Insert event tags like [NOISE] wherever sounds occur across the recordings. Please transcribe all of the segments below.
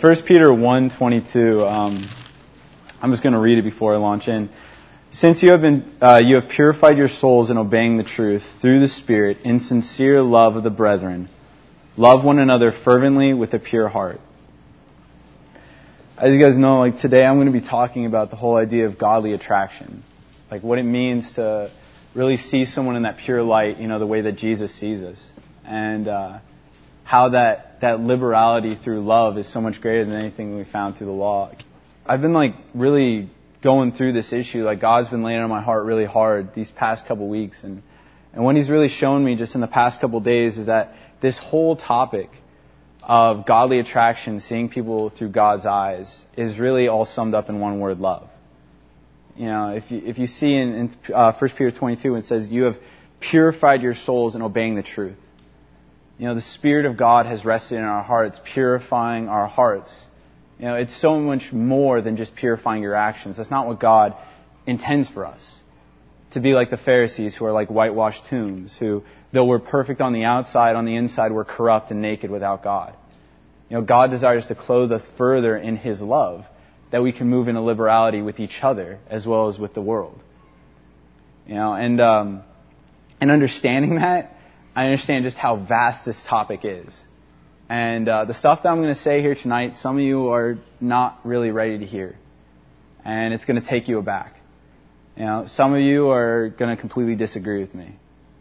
1 Peter 1.22, um, I'm just going to read it before I launch in. Since you have been, uh, you have purified your souls in obeying the truth through the Spirit in sincere love of the brethren, love one another fervently with a pure heart. As you guys know, like today I'm going to be talking about the whole idea of godly attraction. Like what it means to really see someone in that pure light, you know, the way that Jesus sees us. And, uh, how that, that liberality through love is so much greater than anything we found through the law. I've been like really going through this issue, like God's been laying on my heart really hard these past couple weeks and, and what he's really shown me just in the past couple days is that this whole topic of godly attraction, seeing people through God's eyes, is really all summed up in one word, love. You know, if you, if you see in, in uh, 1 Peter 22, it says, you have purified your souls in obeying the truth. You know, the Spirit of God has rested in our hearts, purifying our hearts. You know, it's so much more than just purifying your actions. That's not what God intends for us. To be like the Pharisees who are like whitewashed tombs, who, though we're perfect on the outside, on the inside we're corrupt and naked without God. You know, God desires to clothe us further in His love, that we can move in a liberality with each other as well as with the world. You know, and, um, and understanding [LAUGHS] that, I understand just how vast this topic is. And uh, the stuff that I'm going to say here tonight, some of you are not really ready to hear. And it's going to take you aback. You know, some of you are going to completely disagree with me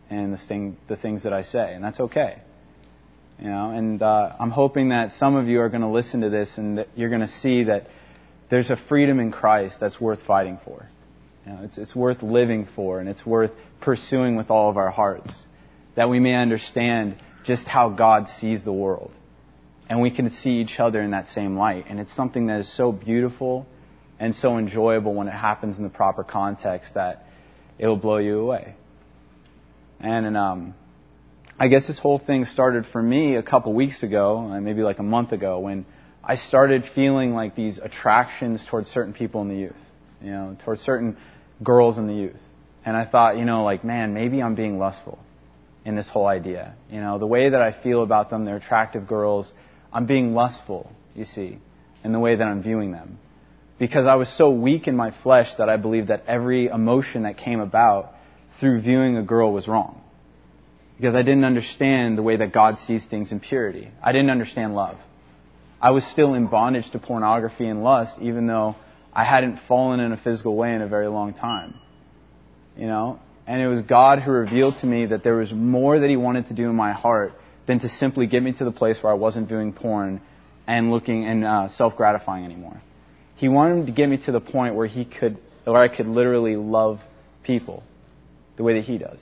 and the, thing, the things that I say, and that's okay. You know, and uh, I'm hoping that some of you are going to listen to this and that you're going to see that there's a freedom in Christ that's worth fighting for. You know, it's, it's worth living for, and it's worth pursuing with all of our hearts that we may understand just how God sees the world. And we can see each other in that same light. And it's something that is so beautiful and so enjoyable when it happens in the proper context that it will blow you away. And, and um, I guess this whole thing started for me a couple weeks ago, uh, maybe like a month ago, when I started feeling like these attractions towards certain people in the youth, you know, towards certain girls in the youth. And I thought, you know, like, man, maybe I'm being lustful in this whole idea. You know, the way that I feel about them, they're attractive girls. I'm being lustful, you see, in the way that I'm viewing them. Because I was so weak in my flesh that I believed that every emotion that came about through viewing a girl was wrong. Because I didn't understand the way that God sees things in purity. I didn't understand love. I was still in bondage to pornography and lust, even though I hadn't fallen in a physical way in a very long time. You know? And it was God who revealed to me that there was more that He wanted to do in my heart than to simply get me to the place where I wasn't viewing porn and looking and uh, self-gratifying anymore. He wanted to get me to the point where He could, where I could literally love people the way that He does.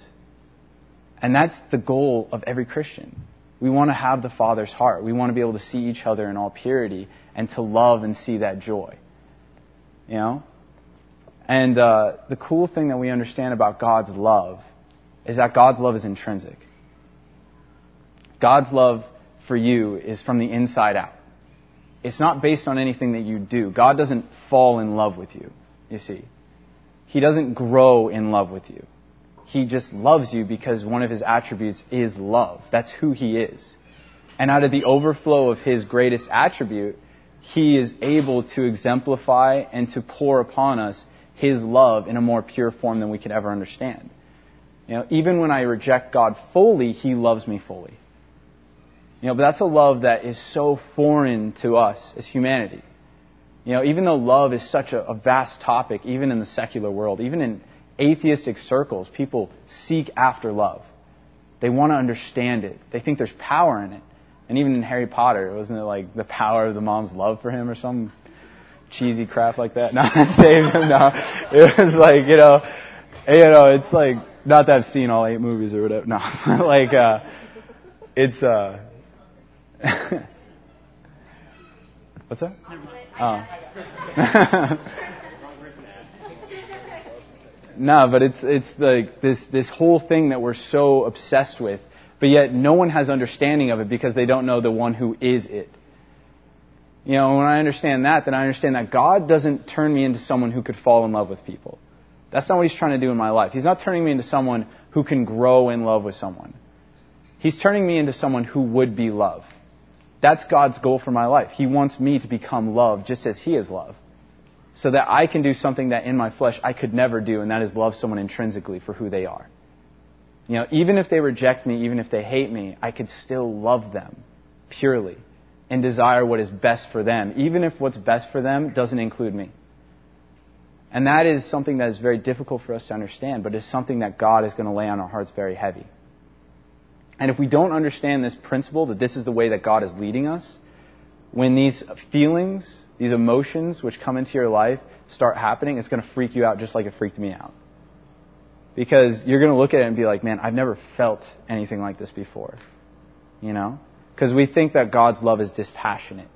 And that's the goal of every Christian. We want to have the Father's heart. We want to be able to see each other in all purity and to love and see that joy. You know? And uh, the cool thing that we understand about God's love is that God's love is intrinsic. God's love for you is from the inside out. It's not based on anything that you do. God doesn't fall in love with you, you see. He doesn't grow in love with you. He just loves you because one of his attributes is love. That's who he is. And out of the overflow of his greatest attribute, he is able to exemplify and to pour upon us his love in a more pure form than we could ever understand. You know, even when I reject God fully, He loves me fully. You know, but that's a love that is so foreign to us as humanity. You know, even though love is such a, a vast topic, even in the secular world, even in atheistic circles, people seek after love. They want to understand it. They think there's power in it. And even in Harry Potter, wasn't it like the power of the mom's love for him or some cheesy crap like that. Not saved him. No, it was like you know, you know, it's like not that I've seen all eight movies or whatever. No, [LAUGHS] like uh, it's uh, [LAUGHS] what's that? Oh. [LAUGHS] no, but it's it's like this this whole thing that we're so obsessed with, but yet no one has understanding of it because they don't know the one who is it. You know, when I understand that, then I understand that God doesn't turn me into someone who could fall in love with people. That's not what He's trying to do in my life. He's not turning me into someone who can grow in love with someone. He's turning me into someone who would be love. That's God's goal for my life. He wants me to become love just as He is love. So that I can do something that in my flesh I could never do, and that is love someone intrinsically for who they are. You know, even if they reject me, even if they hate me, I could still love them purely and desire what is best for them, even if what's best for them doesn't include me. And that is something that is very difficult for us to understand, but it's something that God is going to lay on our hearts very heavy. And if we don't understand this principle, that this is the way that God is leading us, when these feelings, these emotions which come into your life start happening, it's going to freak you out just like it freaked me out. Because you're going to look at it and be like, man, I've never felt anything like this before. You know? Because we think that God's love is dispassionate.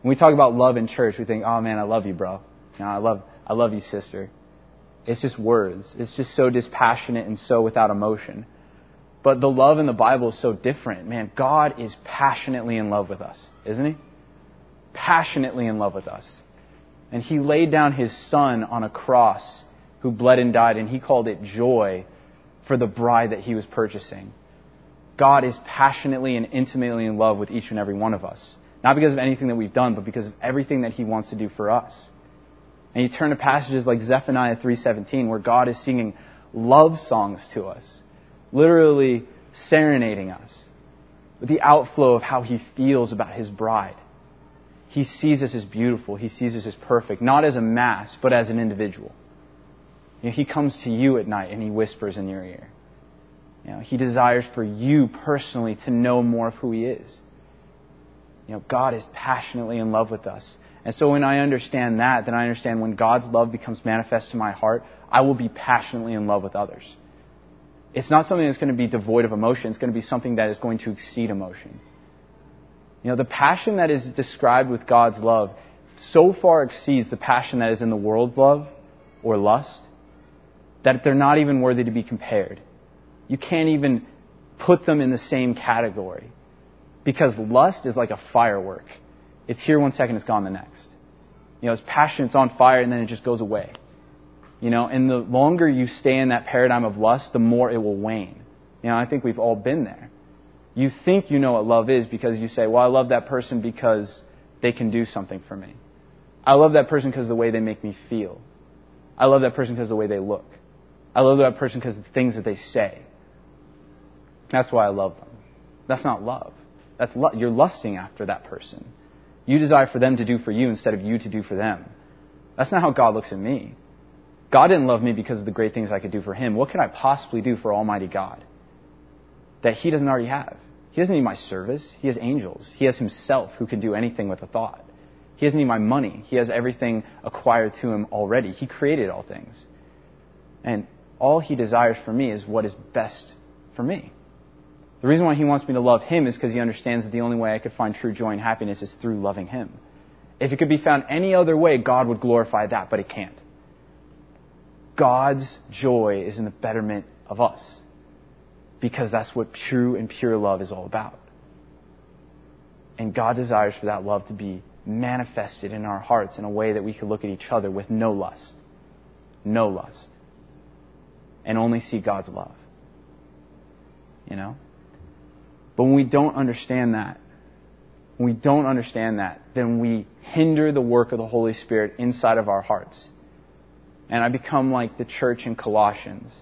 When we talk about love in church, we think, oh man, I love you, bro. I love, I love you, sister. It's just words. It's just so dispassionate and so without emotion. But the love in the Bible is so different. Man, God is passionately in love with us, isn't He? Passionately in love with us. And He laid down His Son on a cross who bled and died, and He called it joy for the bride that He was purchasing. God is passionately and intimately in love with each and every one of us. Not because of anything that we've done, but because of everything that He wants to do for us. And you turn to passages like Zephaniah 3.17 where God is singing love songs to us literally serenading us with the outflow of how he feels about his bride. He sees us as beautiful. He sees us as perfect, not as a mass, but as an individual. You know, he comes to you at night and he whispers in your ear. You know, he desires for you personally to know more of who he is. You know, God is passionately in love with us. And so when I understand that, then I understand when God's love becomes manifest in my heart, I will be passionately in love with others. It's not something that's going to be devoid of emotion. It's going to be something that is going to exceed emotion. You know, the passion that is described with God's love so far exceeds the passion that is in the world's love or lust that they're not even worthy to be compared. You can't even put them in the same category. Because lust is like a firework. It's here one second, it's gone the next. You know, it's passion, it's on fire, and then it just goes away. You know, and the longer you stay in that paradigm of lust, the more it will wane. You know, I think we've all been there. You think you know what love is because you say, well, I love that person because they can do something for me. I love that person because of the way they make me feel. I love that person because of the way they look. I love that person because of the things that they say. That's why I love them. That's not love. That's lo- you're lusting after that person. You desire for them to do for you instead of you to do for them. That's not how God looks at me. God didn't love me because of the great things I could do for Him. What can I possibly do for Almighty God that He doesn't already have? He doesn't need my service. He has angels. He has Himself who can do anything with a thought. He doesn't need my money. He has everything acquired to Him already. He created all things. And all He desires for me is what is best for me. The reason why He wants me to love Him is because He understands that the only way I could find true joy and happiness is through loving Him. If it could be found any other way, God would glorify that, but it can't. God's joy is in the betterment of us. Because that's what true and pure love is all about. And God desires for that love to be manifested in our hearts in a way that we can look at each other with no lust. No lust. And only see God's love. You know? But when we don't understand that, when we don't understand that, then we hinder the work of the Holy Spirit inside of our hearts and I become like the church in Colossians.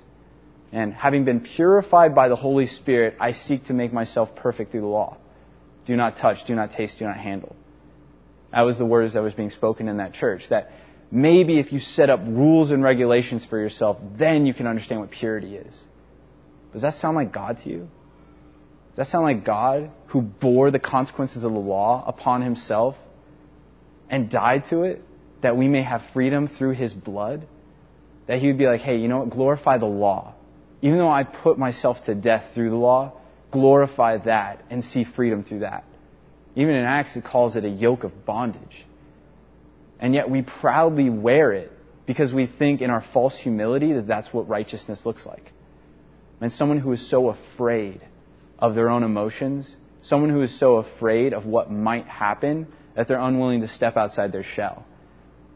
And having been purified by the Holy Spirit, I seek to make myself perfect through the law. Do not touch, do not taste, do not handle. That was the words that was being spoken in that church. That maybe if you set up rules and regulations for yourself, then you can understand what purity is. Does that sound like God to you? Does that sound like God who bore the consequences of the law upon himself and died to it that we may have freedom through his blood? that he would be like, hey, you know what? Glorify the law. Even though I put myself to death through the law, glorify that and see freedom through that. Even in Acts, it calls it a yoke of bondage. And yet we proudly wear it because we think in our false humility that that's what righteousness looks like. And someone who is so afraid of their own emotions, someone who is so afraid of what might happen that they're unwilling to step outside their shell.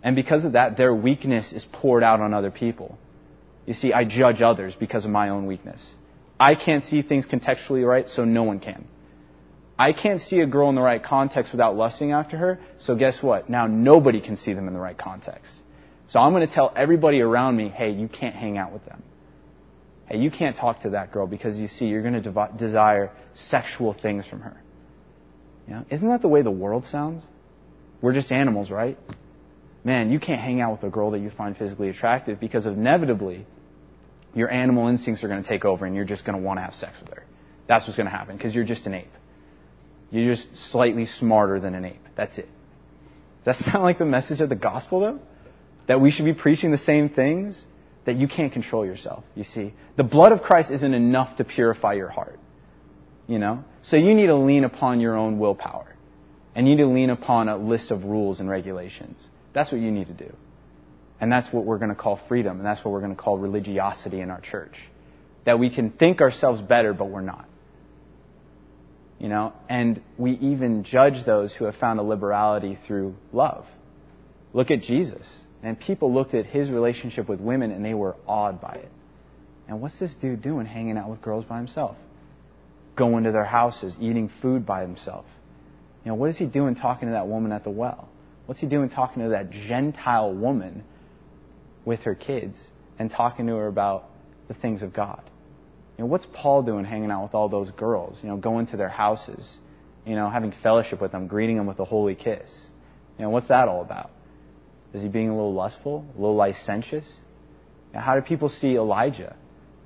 And because of that, their weakness is poured out on other people. You see, I judge others because of my own weakness. I can't see things contextually right, so no one can. I can't see a girl in the right context without lusting after her, so guess what? Now nobody can see them in the right context. So I'm going to tell everybody around me, hey, you can't hang out with them. Hey, you can't talk to that girl because you see, you're going to de- desire sexual things from her. You know? Isn't that the way the world sounds? We're just animals, right? Man, you can't hang out with a girl that you find physically attractive because inevitably your animal instincts are going to take over and you're just going to want to have sex with her. That's what's going to happen because you're just an ape. You're just slightly smarter than an ape. That's it. Does that sound like the message of the gospel, though? That we should be preaching the same things? That you can't control yourself, you see. The blood of Christ isn't enough to purify your heart. You know? So you need to lean upon your own willpower. And you need to lean upon a list of rules and regulations. That's what you need to do. And that's what we're going to call freedom, and that's what we're going to call religiosity in our church. That we can think ourselves better, but we're not. You know, and we even judge those who have found a liberality through love. Look at Jesus. And people looked at his relationship with women and they were awed by it. And what's this dude doing hanging out with girls by himself? Going to their houses, eating food by himself. You know, what is he doing talking to that woman at the well? What's he doing talking to that Gentile woman with her kids and talking to her about the things of God? You know, what's Paul doing hanging out with all those girls? You know, going to their houses, you know, having fellowship with them, greeting them with a holy kiss. You know, what's that all about? Is he being a little lustful, a little licentious? Know, how do people see Elijah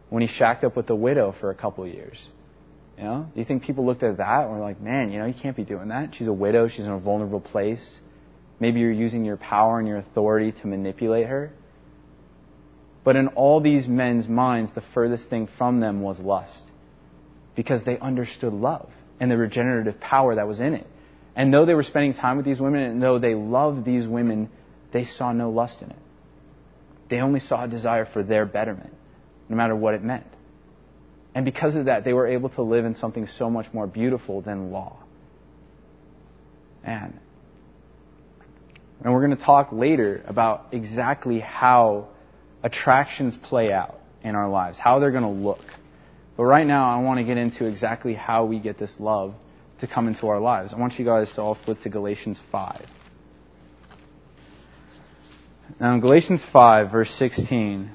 when he shacked up with the widow for a couple years? You know, do you think people looked at that and were like, man, you know, you can't be doing that. She's a widow. She's in a vulnerable place. Maybe you're using your power and your authority to manipulate her. But in all these men's minds, the furthest thing from them was lust. Because they understood love and the regenerative power that was in it. And though they were spending time with these women, and though they loved these women, they saw no lust in it. They only saw a desire for their betterment, no matter what it meant. And because of that, they were able to live in something so much more beautiful than law. And, and we're going to talk later about exactly how attractions play out in our lives, how they're going to look. But right now, I want to get into exactly how we get this love to come into our lives. I want you guys to all flip to Galatians 5. Now, in Galatians 5, verse 16,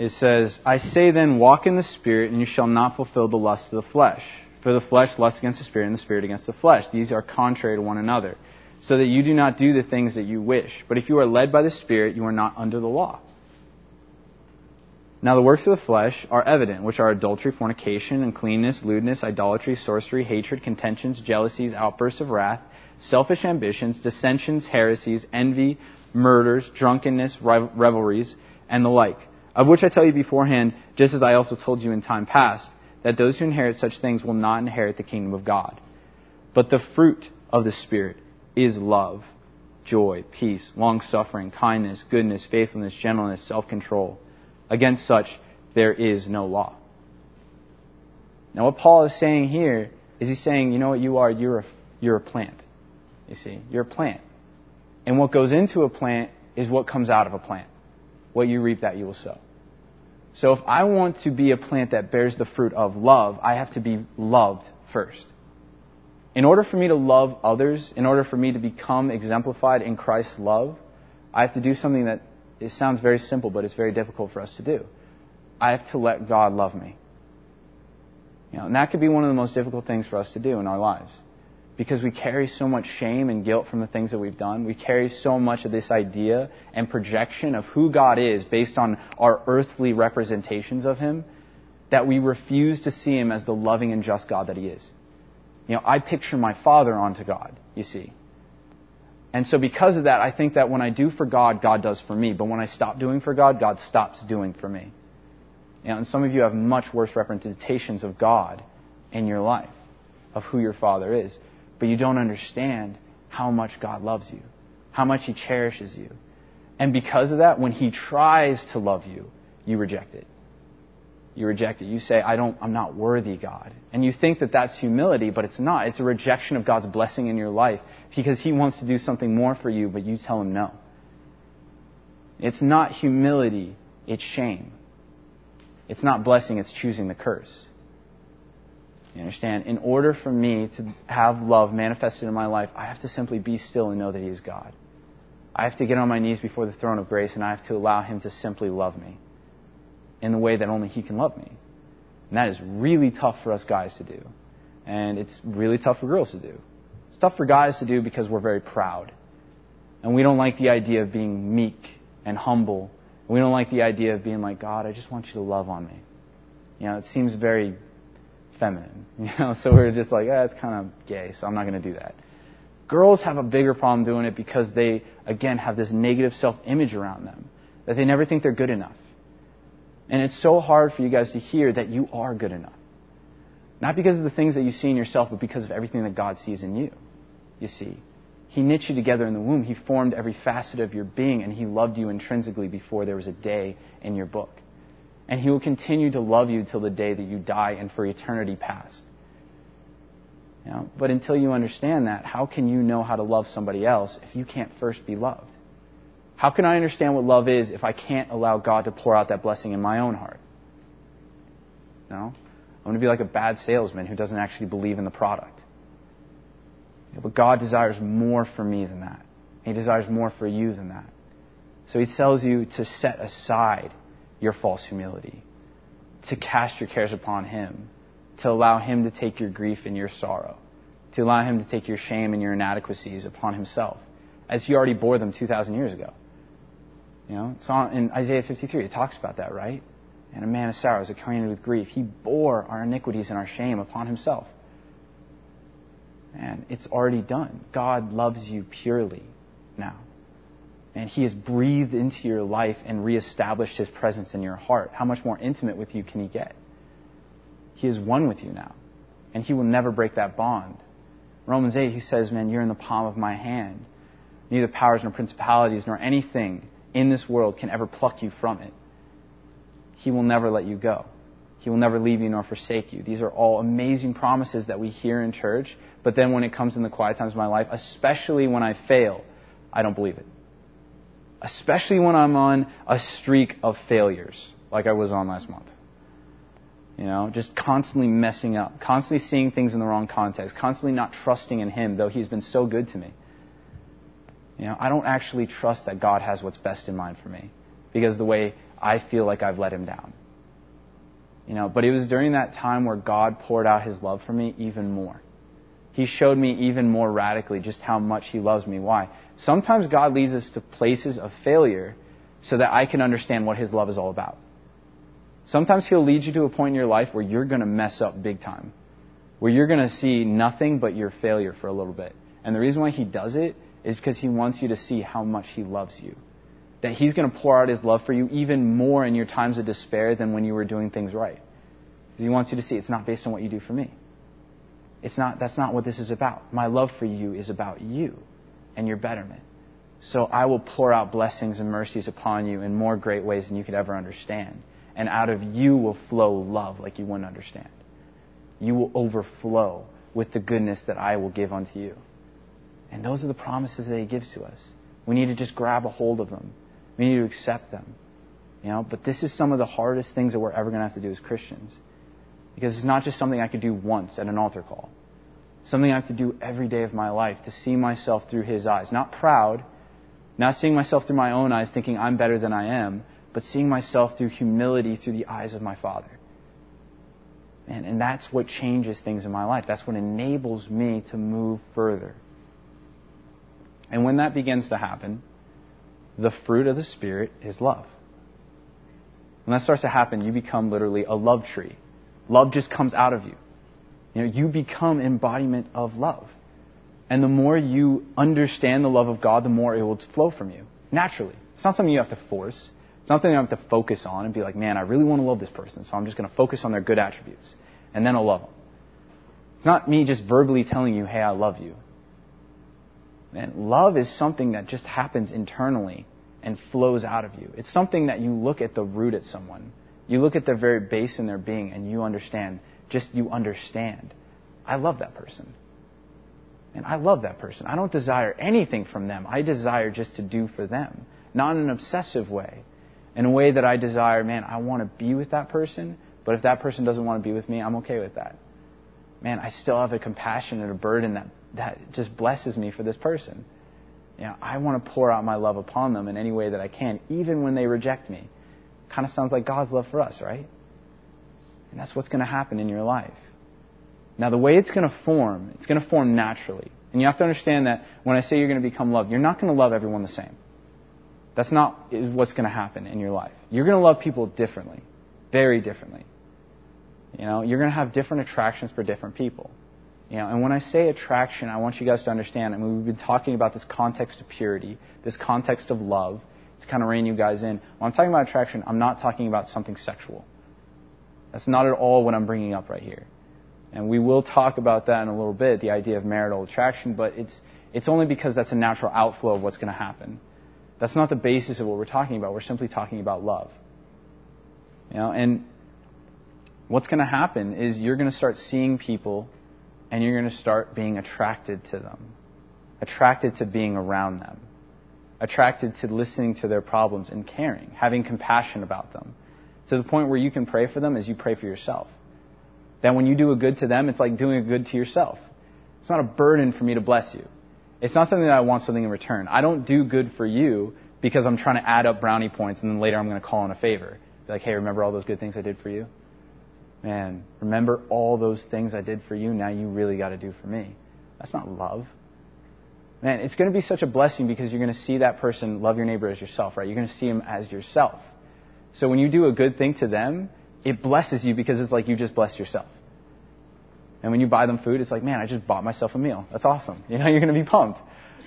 it says, I say then, walk in the Spirit, and you shall not fulfill the lust of the flesh. For the flesh lusts against the Spirit, and the Spirit against the flesh. These are contrary to one another, so that you do not do the things that you wish. But if you are led by the Spirit, you are not under the law. Now the works of the flesh are evident, which are adultery, fornication, uncleanness, lewdness, idolatry, sorcery, hatred, contentions, jealousies, outbursts of wrath, selfish ambitions, dissensions, heresies, envy, murders, drunkenness, revelries, and the like, of which I tell you beforehand, just as I also told you in time past, that those who inherit such things will not inherit the kingdom of God. But the fruit of the Spirit is love, joy, peace, long suffering, kindness, goodness, faithfulness, gentleness, self control. Against such, there is no law. Now, what Paul is saying here is he's saying, you know what you are? You're a, you're a plant. You see, you're a plant. And what goes into a plant is what comes out of a plant. What you reap, that you will sow. So if I want to be a plant that bears the fruit of love, I have to be loved first. In order for me to love others, in order for me to become exemplified in Christ's love, I have to do something that it sounds very simple, but it's very difficult for us to do. I have to let God love me. You know, and that could be one of the most difficult things for us to do in our lives. Because we carry so much shame and guilt from the things that we've done. We carry so much of this idea and projection of who God is based on our earthly representations of Him that we refuse to see Him as the loving and just God that He is. You know, I picture my Father onto God, you see. And so because of that, I think that when I do for God, God does for me. But when I stop doing for God, God stops doing for me. You know, and some of you have much worse representations of God in your life, of who your Father is. But you don't understand how much God loves you, how much He cherishes you. And because of that, when He tries to love you, you reject it you reject it. You say, I don't, I'm not worthy, God. And you think that that's humility, but it's not. It's a rejection of God's blessing in your life because He wants to do something more for you, but you tell Him no. It's not humility, it's shame. It's not blessing, it's choosing the curse. You understand? In order for me to have love manifested in my life, I have to simply be still and know that He is God. I have to get on my knees before the throne of grace and I have to allow Him to simply love me in the way that only He can love me. And that is really tough for us guys to do. And it's really tough for girls to do. It's tough for guys to do because we're very proud. And we don't like the idea of being meek and humble. We don't like the idea of being like, God, I just want you to love on me. You know, it seems very feminine. [LAUGHS] You know, so we're just like, eh, it's kind of gay, so I'm not going to do that. Girls have a bigger problem doing it because they, again, have this negative self-image around them that they never think they're good enough. And it's so hard for you guys to hear that you are good enough. Not because of the things that you see in yourself, but because of everything that God sees in you. You see, He knit you together in the womb. He formed every facet of your being, and He loved you intrinsically before there was a day in your book. And He will continue to love you till the day that you die and for eternity past. You know, but until you understand that, how can you know how to love somebody else if you can't first be loved? How can I understand what love is if I can't allow God to pour out that blessing in my own heart? No? I'm going to be like a bad salesman who doesn't actually believe in the product. Yeah, but God desires more for me than that. He desires more for you than that. So He tells you to set aside your false humility, to cast your cares upon Him, to allow Him to take your grief and your sorrow, to allow Him to take your shame and your inadequacies upon Himself, as He already bore them 2,000 years ago. You know, it's on, in Isaiah 53, it talks about that, right? And a man of sorrows, acquainted with grief, He bore our iniquities and our shame upon Himself. And it's already done. God loves you purely now. And He has breathed into your life and reestablished His presence in your heart. How much more intimate with you can He get? He is one with you now. And He will never break that bond. Romans 8, He says, Man, you're in the palm of my hand. Neither powers nor principalities nor anything in this world can ever pluck you from it. He will never let you go. He will never leave you nor forsake you. These are all amazing promises that we hear in church, but then when it comes in the quiet times of my life, especially when I fail, I don't believe it. Especially when I'm on a streak of failures, like I was on last month. You know, just constantly messing up, constantly seeing things in the wrong context, constantly not trusting in Him, though He's been so good to me. You know, I don't actually trust that God has what's best in mind for me because the way I feel like I've let Him down. You know, but it was during that time where God poured out His love for me even more. He showed me even more radically just how much He loves me. Why? Sometimes God leads us to places of failure so that I can understand what His love is all about. Sometimes He'll lead you to a point in your life where you're going to mess up big time, where you're going to see nothing but your failure for a little bit. And the reason why He does it is because He wants you to see how much He loves you. That He's going to pour out His love for you even more in your times of despair than when you were doing things right. Because He wants you to see it's not based on what you do for me. It's not, that's not what this is about. My love for you is about you and your betterment. So I will pour out blessings and mercies upon you in more great ways than you could ever understand. And out of you will flow love like you wouldn't understand. You will overflow with the goodness that I will give unto you. And those are the promises that He gives to us. We need to just grab a hold of them. We need to accept them. You know, but this is some of the hardest things that we're ever going to have to do as Christians. Because it's not just something I could do once at an altar call. Something I have to do every day of my life to see myself through His eyes. Not proud, not seeing myself through my own eyes thinking I'm better than I am, but seeing myself through humility through the eyes of my Father. And, and that's what changes things in my life. That's what enables me to move further. And when that begins to happen, the fruit of the Spirit is love. When that starts to happen, you become literally a love tree. Love just comes out of you. You know, you become embodiment of love. And the more you understand the love of God, the more it will flow from you. Naturally. It's not something you have to force. It's not something you have to focus on and be like, man, I really want to love this person, so I'm just going to focus on their good attributes. And then I'll love them. It's not me just verbally telling you, hey, I love you. And love is something that just happens internally and flows out of you. It's something that you look at the root at someone. You look at their very base in their being and you understand, just you understand. I love that person. And I love that person. I don't desire anything from them. I desire just to do for them. Not in an obsessive way. In a way that I desire, man, I want to be with that person, but if that person doesn't want to be with me, I'm okay with that. man, I still have a compassion and a burden that, that just blesses me for this person. You know, I want to pour out my love upon them in any way that I can, even when they reject me. Kind of sounds like God's love for us, right? And that's what's going to happen in your life. Now, the way it's going to form, it's going to form naturally. And you have to understand that when I say you're going to become loved, you're not going to love everyone the same. That's not what's going to happen in your life. You're going to love people differently, very differently. You know, you're going to have different attractions for different people. You know, and when I say attraction, I want you guys to understand. I mean, we've been talking about this context of purity, this context of love, to kind of rein you guys in. When I'm talking about attraction, I'm not talking about something sexual. That's not at all what I'm bringing up right here. And we will talk about that in a little bit, the idea of marital attraction, but it's, it's only because that's a natural outflow of what's going to happen. That's not the basis of what we're talking about. We're simply talking about love. You know, and what's going to happen is you're going to start seeing people and you're going to start being attracted to them, attracted to being around them, attracted to listening to their problems and caring, having compassion about them, to the point where you can pray for them as you pray for yourself. Then when you do a good to them, it's like doing a good to yourself. It's not a burden for me to bless you. It's not something that I want something in return. I don't do good for you because I'm trying to add up brownie points and then later I'm going to call in a favor. Be like, hey, remember all those good things I did for you? Man, remember all those things I did for you, now you really got to do for me. That's not love. Man, it's going to be such a blessing because you're going to see that person love your neighbor as yourself, right? You're going to see him as yourself. So when you do a good thing to them, it blesses you because it's like you just blessed yourself. And when you buy them food, it's like, man, I just bought myself a meal. That's awesome. [LAUGHS] You know, you're going to be pumped.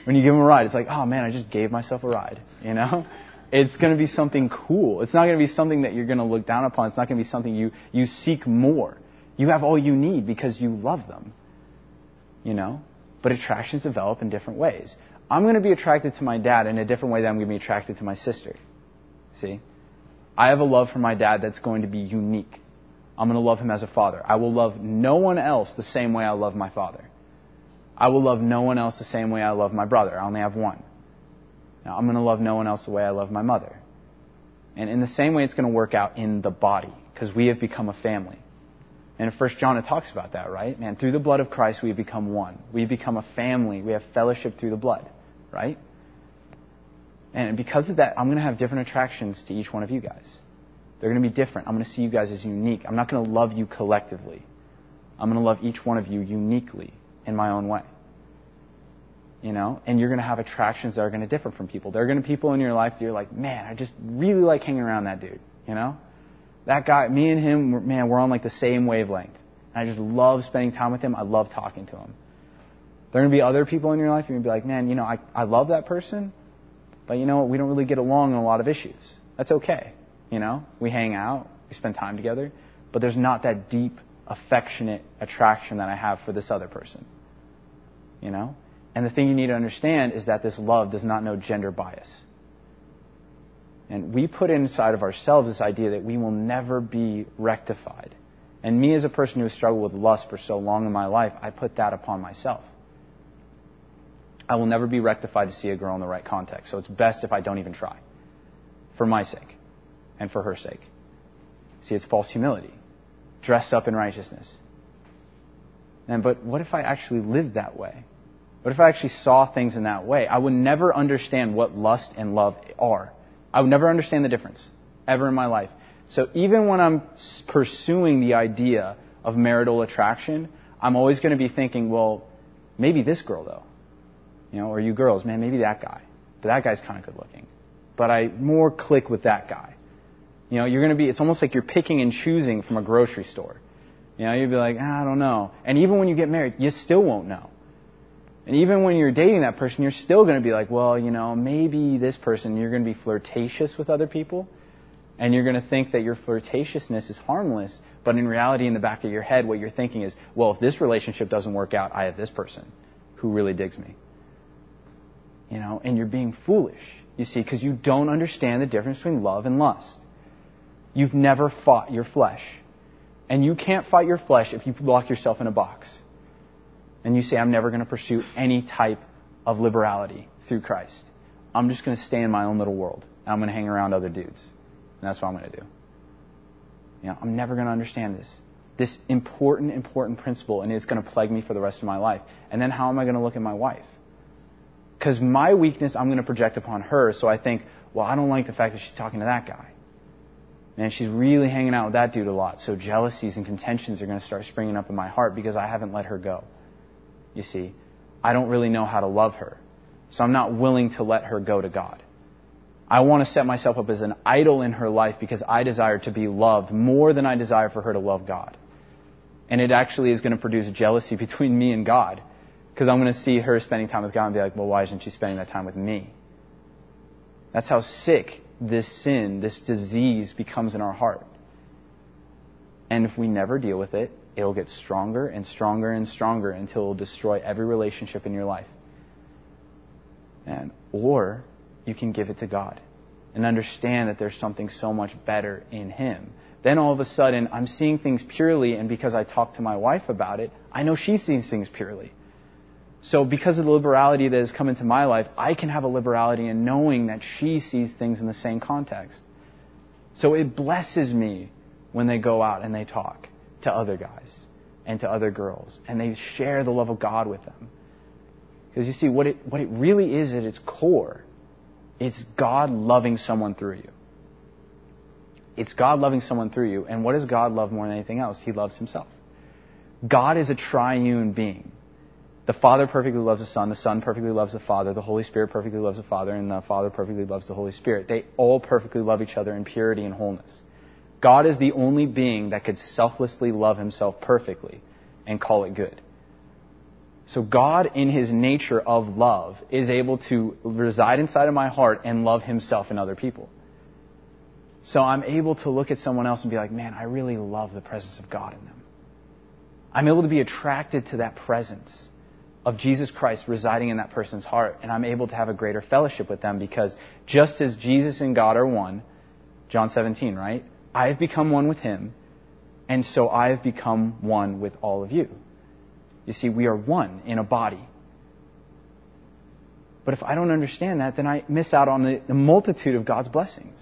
When you give them a ride, it's like, oh man, I just gave myself a ride. You know? [LAUGHS] It's going to be something cool. It's not going to be something that you're going to look down upon. It's not going to be something you, you seek more. You have all you need because you love them. You know? But attractions develop in different ways. I'm going to be attracted to my dad in a different way than I'm going to be attracted to my sister. See? I have a love for my dad that's going to be unique. I'm going to love him as a father. I will love no one else the same way I love my father. I will love no one else the same way I love my brother. I only have one. Now, I'm going to love no one else the way I love my mother. And in the same way, it's going to work out in the body, because we have become a family. And in 1 John, it talks about that, right? Man, through the blood of Christ, we have become one. We have become a family. We have fellowship through the blood, right? And because of that, I'm going to have different attractions to each one of you guys. They're going to be different. I'm going to see you guys as unique. I'm not going to love you collectively. I'm going to love each one of you uniquely in my own way you know, and you're going to have attractions that are going to differ from people. There are going to be people in your life that you're like, man, I just really like hanging around that dude, you know? That guy, me and him, man, we're on like the same wavelength. And I just love spending time with him. I love talking to him. There are going to be other people in your life you're going to be like, man, you know, I, I love that person, but you know what? We don't really get along on a lot of issues. That's okay. You know, we hang out, we spend time together, but there's not that deep, affectionate attraction that I have for this other person. You know? And the thing you need to understand is that this love does not know gender bias. And we put inside of ourselves this idea that we will never be rectified. And me, as a person who has struggled with lust for so long in my life, I put that upon myself. I will never be rectified to see a girl in the right context. So it's best if I don't even try. For my sake. And for her sake. See, it's false humility. Dressed up in righteousness. And, but what if I actually lived that way? What if I actually saw things in that way? I would never understand what lust and love are. I would never understand the difference ever in my life. So even when I'm pursuing the idea of marital attraction, I'm always going to be thinking, well, maybe this girl though. You know, or you girls, man, maybe that guy. But that guy's kind of good looking. But I more click with that guy. You know, you're going to be, it's almost like you're picking and choosing from a grocery store. You know, you'd be like, ah, I don't know. And even when you get married, you still won't know. And even when you're dating that person, you're still going to be like, well, you know, maybe this person, you're going to be flirtatious with other people. And you're going to think that your flirtatiousness is harmless. But in reality, in the back of your head, what you're thinking is, well, if this relationship doesn't work out, I have this person who really digs me. You know, and you're being foolish, you see, because you don't understand the difference between love and lust. You've never fought your flesh. And you can't fight your flesh if you lock yourself in a box and you say, I'm never going to pursue any type of liberality through Christ. I'm just going to stay in my own little world. I'm going to hang around other dudes. And that's what I'm going to do. You know, I'm never going to understand this. This important, important principle, and it's going to plague me for the rest of my life. And then how am I going to look at my wife? Because my weakness I'm going to project upon her, so I think, well, I don't like the fact that she's talking to that guy. And she's really hanging out with that dude a lot, so jealousies and contentions are going to start springing up in my heart because I haven't let her go. You see, I don't really know how to love her. So I'm not willing to let her go to God. I want to set myself up as an idol in her life because I desire to be loved more than I desire for her to love God. And it actually is going to produce jealousy [LAUGHS] between me and God because I'm going to see her spending time with God and be like, well, why isn't she spending that time with me? That's how sick this sin, this disease becomes in our heart. And if we never deal with it, it'll get stronger and stronger and stronger until it'll destroy every relationship in your life. And, or you can give it to God and understand that there's something so much better in Him. Then all of a sudden, I'm seeing things purely, and because I talk to my wife about it, I know she sees things purely. So, because of the liberality that has come into my life, I can have a liberality in knowing that she sees things in the same context. So, it blesses me when they go out and they talk to other guys and to other girls, and they share the love of God with them. Because you see, what it, what it really is at its core it's God loving someone through you. It's God loving someone through you. And what does God love more than anything else? He loves himself. God is a triune being. The Father perfectly loves the Son, the Son perfectly loves the Father, the Holy Spirit perfectly loves the Father, and the Father perfectly loves the Holy Spirit. They all perfectly love each other in purity and wholeness. God is the only being that could selflessly love himself perfectly and call it good. So God, in his nature of love, is able to reside inside of my heart and love himself and other people. So I'm able to look at someone else and be like, man, I really love the presence of God in them. I'm able to be attracted to that presence of Jesus Christ residing in that person's heart, and I'm able to have a greater fellowship with them because just as Jesus and God are one, John 17, right? I have become one with him, and so I have become one with all of you. You see, we are one in a body. But if I don't understand that, then I miss out on the, the multitude of God's blessings.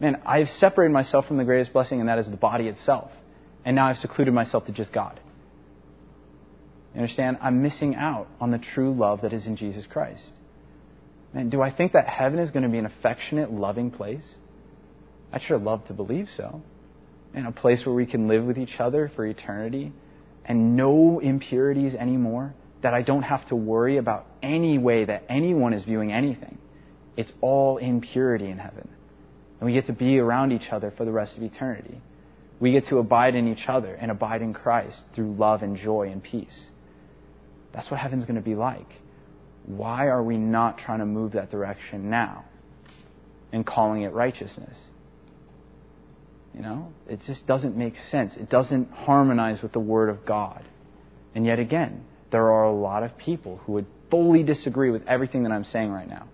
Man, I've separated myself from the greatest blessing, and that is the body itself. And now I've secluded myself to just God. You understand? I'm missing out on the true love that is in Jesus Christ. Man, do I think that heaven is going to be an affectionate, loving place? I'd sure love to believe so. In a place where we can live with each other for eternity and no impurities anymore, that I don't have to worry about any way that anyone is viewing anything. It's all in purity in heaven. And we get to be around each other for the rest of eternity. We get to abide in each other and abide in Christ through love and joy and peace. That's what heaven's going to be like. Why are we not trying to move that direction now and calling it righteousness? You know, it just doesn't make sense. It doesn't harmonize with the Word of God. And yet again, there are a lot of people who would fully disagree with everything that I'm saying right now.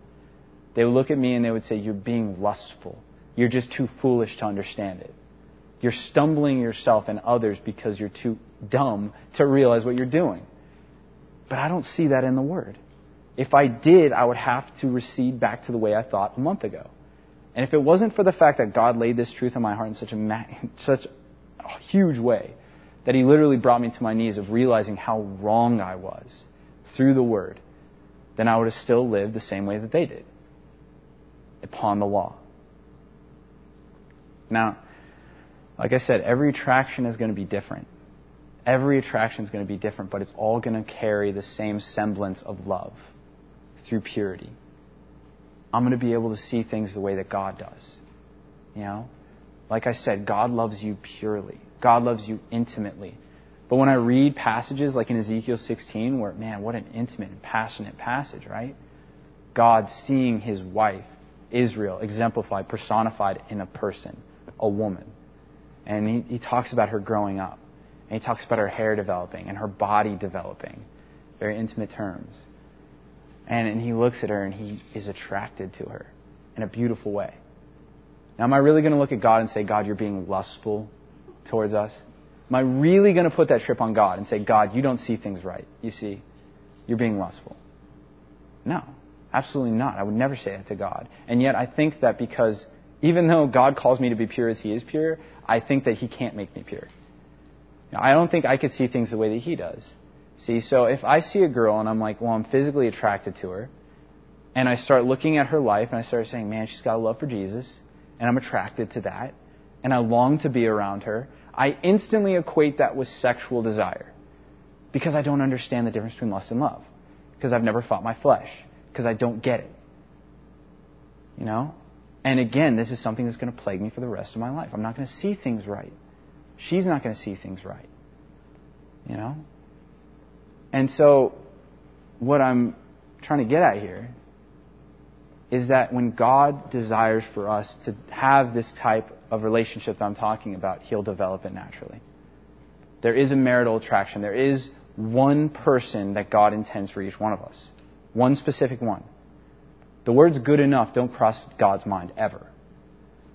They would look at me and they would say, You're being lustful. You're just too foolish to understand it. You're stumbling yourself and others because you're too dumb to realize what you're doing. But I don't see that in the Word. If I did, I would have to recede back to the way I thought a month ago. And if it wasn't for the fact that God laid this truth in my heart in such a, ma- [LAUGHS] such a huge way, that He literally brought me to my knees of realizing how wrong I was through the Word, then I would have still lived the same way that they did, upon the law. Now, like I said, every attraction is going to be different. Every attraction is going to be different, but it's all going to carry the same semblance of love through purity. I'm going to be able to see things the way that God does. You know? Like I said, God loves you purely. God loves you intimately. But when I read passages like in Ezekiel 16, where, man, what an intimate and passionate passage, right? God seeing his wife, Israel, exemplified, personified in a person, a woman. And he, he talks about her growing up. And he talks about her hair developing and her body developing. Very intimate terms. And, and he looks at her and he is attracted to her in a beautiful way. Now, am I really going to look at God and say, God, you're being lustful towards us? Am I really going to put that trip on God and say, God, you don't see things right? You see, you're being lustful. No, absolutely not. I would never say that to God. And yet, I think that because even though God calls me to be pure as He is pure, I think that He can't make me pure. I don't think I could see things the way that he does. See, so if I see a girl and I'm like, well, I'm physically attracted to her, and I start looking at her life and I start saying, man, she's got a love for Jesus, and I'm attracted to that, and I long to be around her, I instantly equate that with sexual desire. Because I don't understand the difference between lust and love. Because I've never fought my flesh. Because I don't get it. You know? And again, this is something that's going to plague me for the rest of my life. I'm not going to see things right. She's not going to see things right. You know? And so, what I'm trying to get at here is that when God desires for us to have this type of relationship that I'm talking about, He'll develop it naturally. There is a marital attraction. There is one person that God intends for each one of us. One specific one. The words good enough don't cross God's mind ever.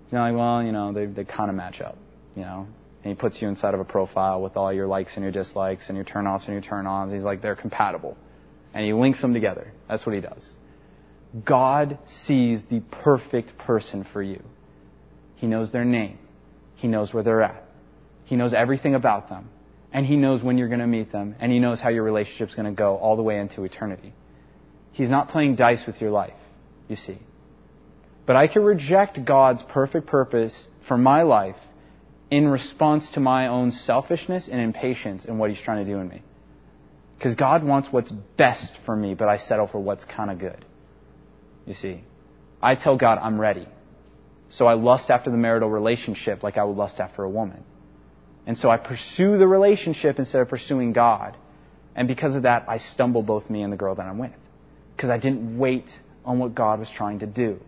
It's not like, well, you know, they, they kind of match up, you know. And he puts you inside of a profile with all your likes and your dislikes and your turn-offs and your turn-ons. He's like, they're compatible. And he links them together. That's what he does. God sees the perfect person for you. He knows their name. He knows where they're at. He knows everything about them. And He knows when you're going to meet them. And He knows how your relationship's going to go all the way into eternity. He's not playing dice with your life, you see. But I can reject God's perfect purpose for my life in response to my own selfishness and impatience in what He's trying to do in me. Because God wants what's best for me, but I settle for what's kind of good. You see. I tell God I'm ready. So I lust after the marital relationship like I would lust after a woman. And so I pursue the relationship instead of pursuing God. And because of that, I stumble both me and the girl that I'm with. Because I didn't wait on what God was trying to do.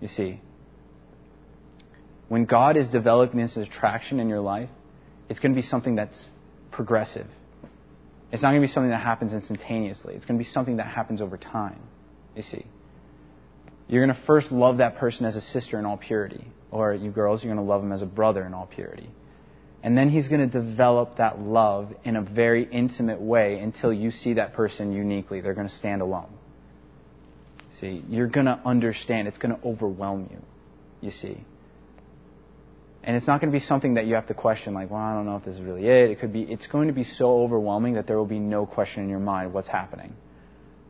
You see, when God is developing this attraction in your life, it's going to be something that's progressive. It's not going to be something that happens instantaneously. It's going to be something that happens over time. You see. You're going to first love that person as a sister in all purity. Or you girls, you're going to love him as a brother in all purity. And then he's going to develop that love in a very intimate way until you see that person uniquely. They're going to stand alone. See, you're going to understand. It's going to overwhelm you, you see. And it's not going to be something that you have to question, like, well, I don't know if this is really it. It could be, it's going to be so overwhelming that there will be no question in your mind what's happening.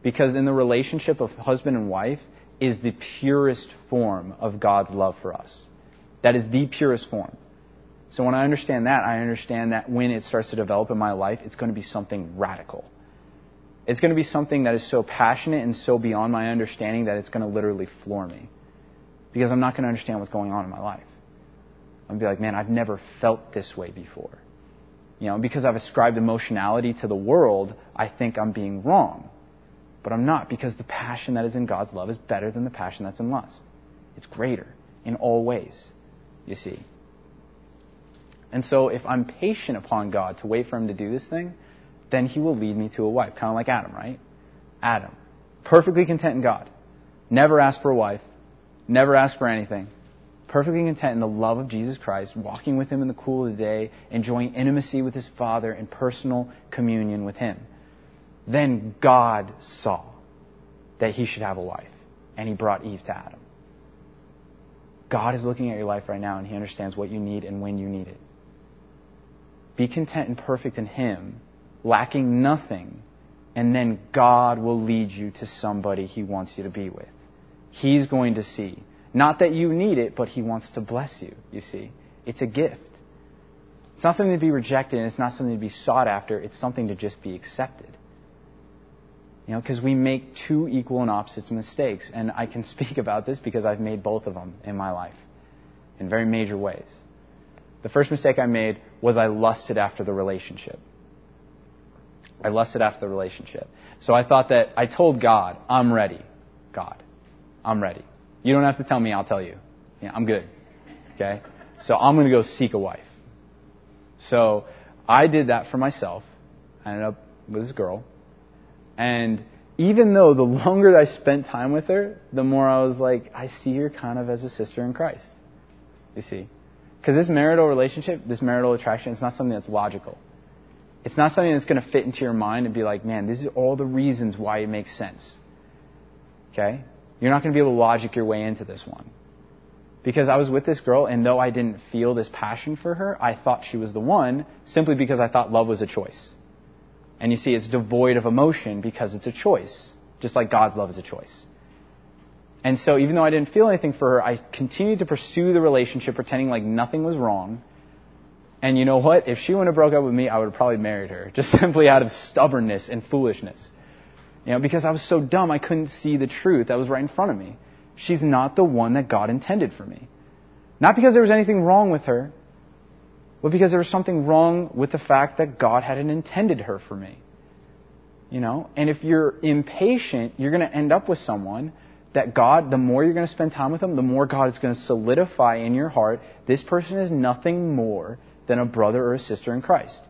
Because in the relationship of husband and wife, is the purest form of God's love for us. That is the purest form. So when I understand that, I understand that when it starts to develop in my life, it's going to be something radical. It's going to be something that is so passionate and so beyond my understanding that it's going to literally floor me. Because I'm not going to understand what's going on in my life. I'm be like, man, I've never felt this way before. You know, because I've ascribed emotionality to the world, I think I'm being wrong. But I'm not because the passion that is in God's love is better than the passion that's in lust. It's greater in all ways, you see. And so if I'm patient upon God to wait for Him to do this thing, then He will lead me to a wife. Kind of like Adam, right? Adam. Perfectly content in God. Never asked for a wife. Never asked for anything. Perfectly content in the love of Jesus Christ, walking with Him in the cool of the day, enjoying intimacy with His Father and personal communion with Him. Then God saw that he should have a wife, and he brought Eve to Adam. God is looking at your life right now, and he understands what you need and when you need it. Be content and perfect in him, lacking nothing, and then God will lead you to somebody he wants you to be with. He's going to see. Not that you need it, but he wants to bless you, you see. It's a gift. It's not something to be rejected, and it's not something to be sought after. It's something to just be accepted. You know, because we make two equal and opposite mistakes. And I can [LAUGHS] speak about this because I've made both of them in my life in very major ways. The first mistake I made was I lusted after the relationship. I lusted after the relationship. So I thought that I told God, I'm ready. God, I'm ready. You don't have to tell me, I'll tell you. Yeah, I'm good. Okay? So I'm going to go seek a wife. So I did that for myself. I ended up with this girl. And even though the [LAUGHS] longer I spent time with her, the more I was like, I see her kind of as a sister in Christ. You see? Because this marital relationship, this marital attraction, it's not something that's logical. It's not something that's going to fit into your mind and be like, man, these are all the reasons why it makes sense. Okay? You're not going to be able to logic your way into this one. Because I was with this girl, and though I didn't feel this passion for her, I thought she was the one simply because I thought love was a choice. And you see, it's devoid of emotion because it's a choice, just like God's love is a choice. And so, even though I didn't feel anything for her, I continued to pursue the relationship, pretending like nothing was wrong. And you know what? If she wouldn't have broke up with me, I would have probably married her, just [LAUGHS] simply out of stubbornness and foolishness. You know, because I was so dumb, I couldn't see the truth that was right in front of me. She's not the one that God intended for me. Not because there was anything wrong with her, but because there was something wrong with the fact that God hadn't intended her for me. You know, and if you're impatient, you're going to end up with someone that God, the more you're going to spend time with them, the more God is going to solidify in your heart this person is nothing more than a brother or a sister in Christ.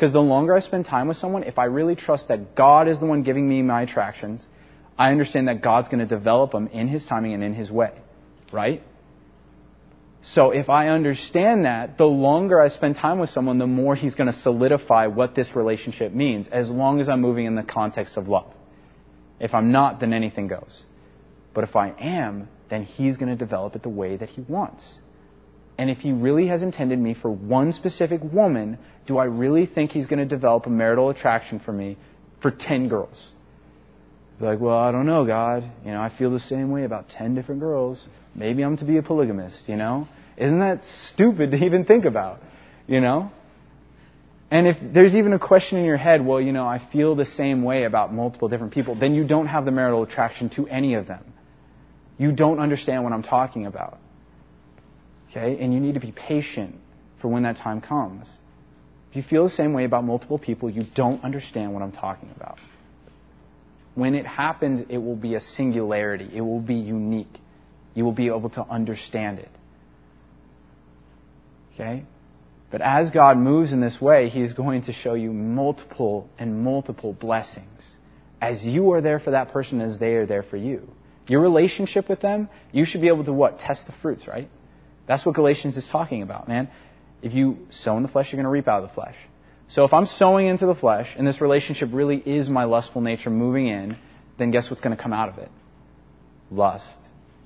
Because the longer I spend time with someone, if I really trust that God is the one giving me my attractions, I understand that God's going to develop them in His timing and in His way. Right? So if I understand that, the longer I spend time with someone, the more He's going to solidify what this relationship means, as long as I'm moving in the context of love. If I'm not, then anything goes. But if I am, then He's going to develop it the way that He wants. And if he really has intended me for one specific woman, do I really think he's going to develop a marital attraction for me for 10 girls? like, well, I don't know, God. You know, I feel the same way about 10 different girls. Maybe I'm to be a polygamist, you know? Isn't that stupid to even think about? You know? And if there's even a question in your head, well, you know, I feel the same way about multiple different people, then you don't have the marital attraction to any of them. You don't understand what I'm talking about. Okay? And you need to be patient for when that time comes. If you feel the same way about multiple people, you don't understand what I'm talking about. When it happens, it will be a singularity. It will be unique. You will be able to understand it. Okay? But as God moves in this way, He is going to show you multiple and multiple blessings. As you are there for that person, as they are there for you. Your relationship with them, you should be able to what? Test the fruits, right? That's what Galatians is talking about, man. If you sow in the flesh, you're going to reap out of the flesh. So if I'm sowing into the flesh, and this relationship really is my lustful nature moving in, then guess what's going to come out of it? Lust,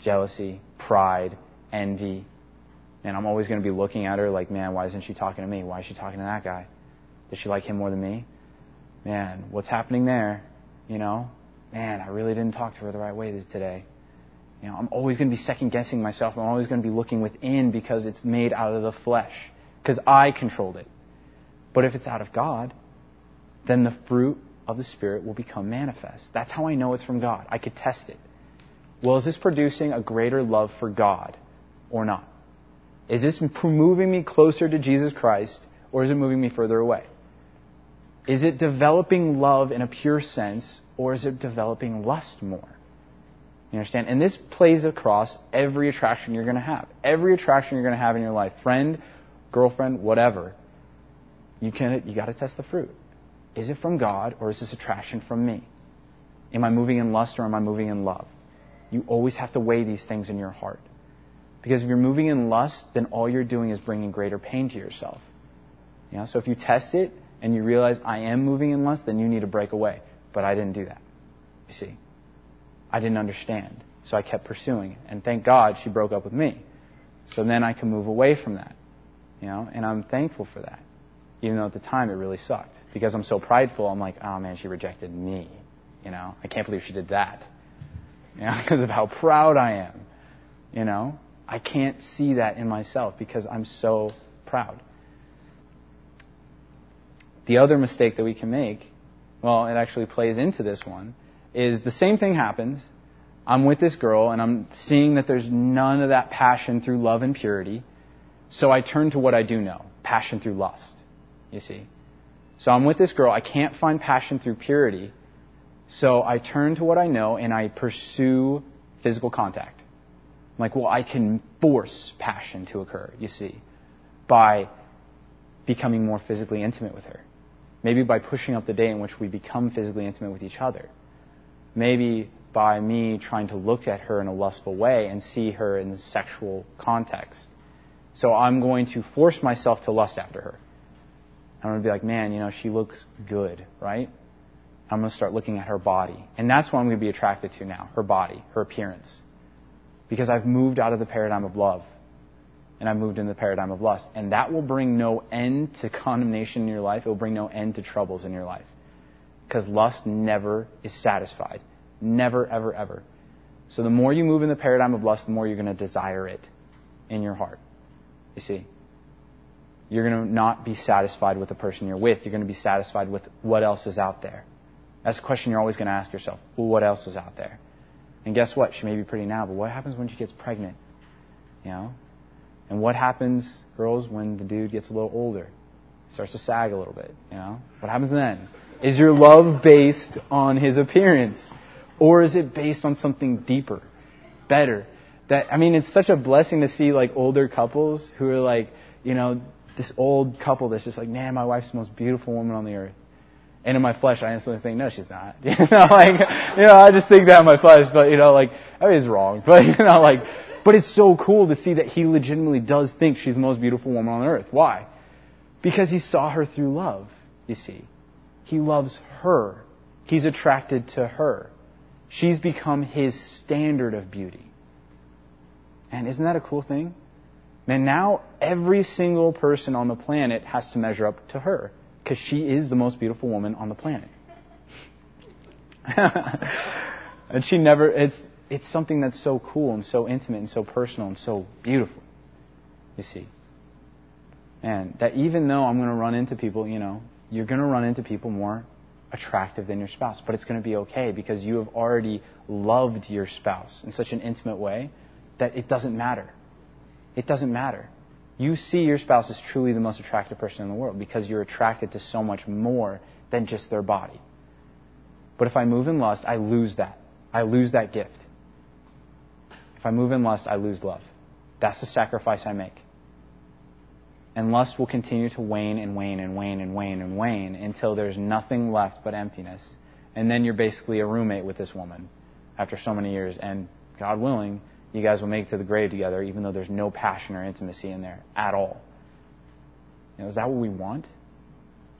jealousy, pride, envy. And I'm always going to be looking at her like, man, why isn't she talking to me? Why is she talking to that guy? Does she like him more than me? Man, what's happening there? You know? Man, I really didn't talk to her the right way today. You know, I'm always going to be second guessing myself. I'm always going to be looking within because it's made out of the flesh, because I controlled it. But if it's out of God, then the fruit of the Spirit will become manifest. That's how I know it's from God. I could test it. Well, is this producing a greater love for God or not? Is this moving me closer to Jesus Christ or is it moving me further away? Is it developing love in a pure sense or is it developing lust more? You understand? And this plays across every attraction you're going to have. Every attraction you're going to have in your life, friend, girlfriend, whatever. You can you got to test the fruit. Is it from God or is this attraction from me? Am I moving in lust or am I moving in love? You always have to weigh these things in your heart. Because if you're moving in lust, then all you're doing is bringing greater pain to yourself. You know, so if you test it and you realize I am moving in lust, then you need to break away. But I didn't do that. You see. I didn't understand. So I kept pursuing. And thank God she broke up with me. So then I can move away from that. You know, and I'm thankful for that. Even though at the time it really sucked. Because I'm so prideful, I'm like, oh man, she rejected me. You know, I can't believe she did that. You know, [LAUGHS] because of how proud I am. You know, I can't see that in myself because I'm so proud. The other mistake that we can make, well, it actually plays into this one, is the same thing happens. I'm with this girl and I'm seeing that there's none of that passion through love and purity. So I turn to what I do know passion through lust. You see? So I'm with this girl. I can't find passion through purity. So I turn to what I know and I pursue physical contact. I'm like, well, I can force passion to occur, you see, by becoming more physically intimate with her. Maybe by pushing up the day in which we become physically intimate with each other maybe by me trying to look at her in a lustful way and see her in sexual context. So I'm going to force myself to lust after her. I'm going to be like, man, you know, she looks good, right? I'm going to start looking at her body. And that's what I'm going to be attracted to now her body, her appearance. Because I've moved out of the paradigm of love and I've moved into the paradigm of lust. And that will bring no end to condemnation in your life. It will bring no end to troubles in your life. Because lust never is satisfied. Never, ever, ever. So the more you move in the paradigm of lust, the more you're going to desire it in your heart. You see? You're going to not be satisfied with the person you're with. You're going to be satisfied with what else is out there. That's a question you're always going to ask yourself. Well, what else is out there? And guess what? She may be pretty now, but what happens when she gets pregnant? You know? And what happens, girls, when the dude gets a little older? Starts to sag a little bit, you know? What happens then? Is your love based on his appearance? Or is it based on something deeper, better? That I mean, it's such a blessing to see like older couples who are like, you know, this old couple that's just like, man, my wife's the most beautiful woman on the earth. And in my flesh, I instantly think, no, she's not. [LAUGHS] You know, like, you know, I just think that in my flesh, but you know, like, I mean, it's wrong. [LAUGHS] But you know, like, but it's so cool to see that he legitimately does think she's the most beautiful woman on earth. Why? Because he saw her through love, you see. He loves her. He's attracted to her. She's become his standard of beauty. And isn't that a cool thing? Man, now every single person on the planet has to measure up to her because she is the most beautiful woman on the planet. [LAUGHS] and she never, it's, it's something that's so cool and so intimate and so personal and so beautiful. You see. And that even though I'm going to run into people, you know, you're going to run into people more attractive than your spouse. But it's going to be okay because you have already loved your spouse in such an intimate way that it doesn't matter. It doesn't matter. You see your spouse as truly the most attractive person in the world because you're attracted to so much more than just their body. But if I move in lust, I lose that. I lose that gift. If I move in lust, I lose love. That's the sacrifice I make. And lust will continue to wane and wane and wane and wane and wane until there's nothing left but emptiness. And then you're basically a roommate with this woman after so many years. And God willing, you guys will make it to the grave together, even though there's no passion or intimacy in there at all. You know, is that what we want?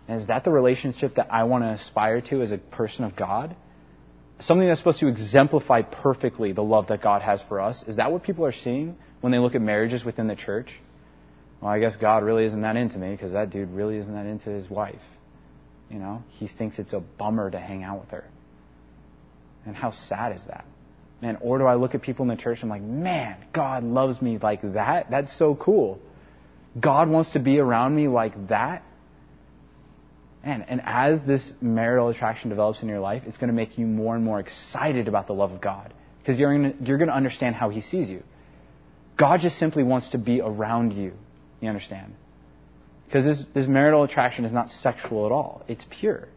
And is that the relationship that I want to aspire to as a person of God? Something that's supposed to exemplify perfectly the love that God has for us. Is that what people are seeing when they look at marriages within the church? well, I guess God really isn't that into me because that dude really isn't that into his wife. You know, he thinks it's a bummer to hang out with her. And how sad is that? Man, or do I look at people in the church and I'm like, man, God loves me like that? That's so cool. God wants to be around me like that? And, and as this marital attraction develops in your life, it's going to make you more and more excited about the love of God. Because you're going to, you're going to understand how He sees you. God just simply wants to be around you. You understand? Because this, this marital attraction is not sexual at all. It's pure.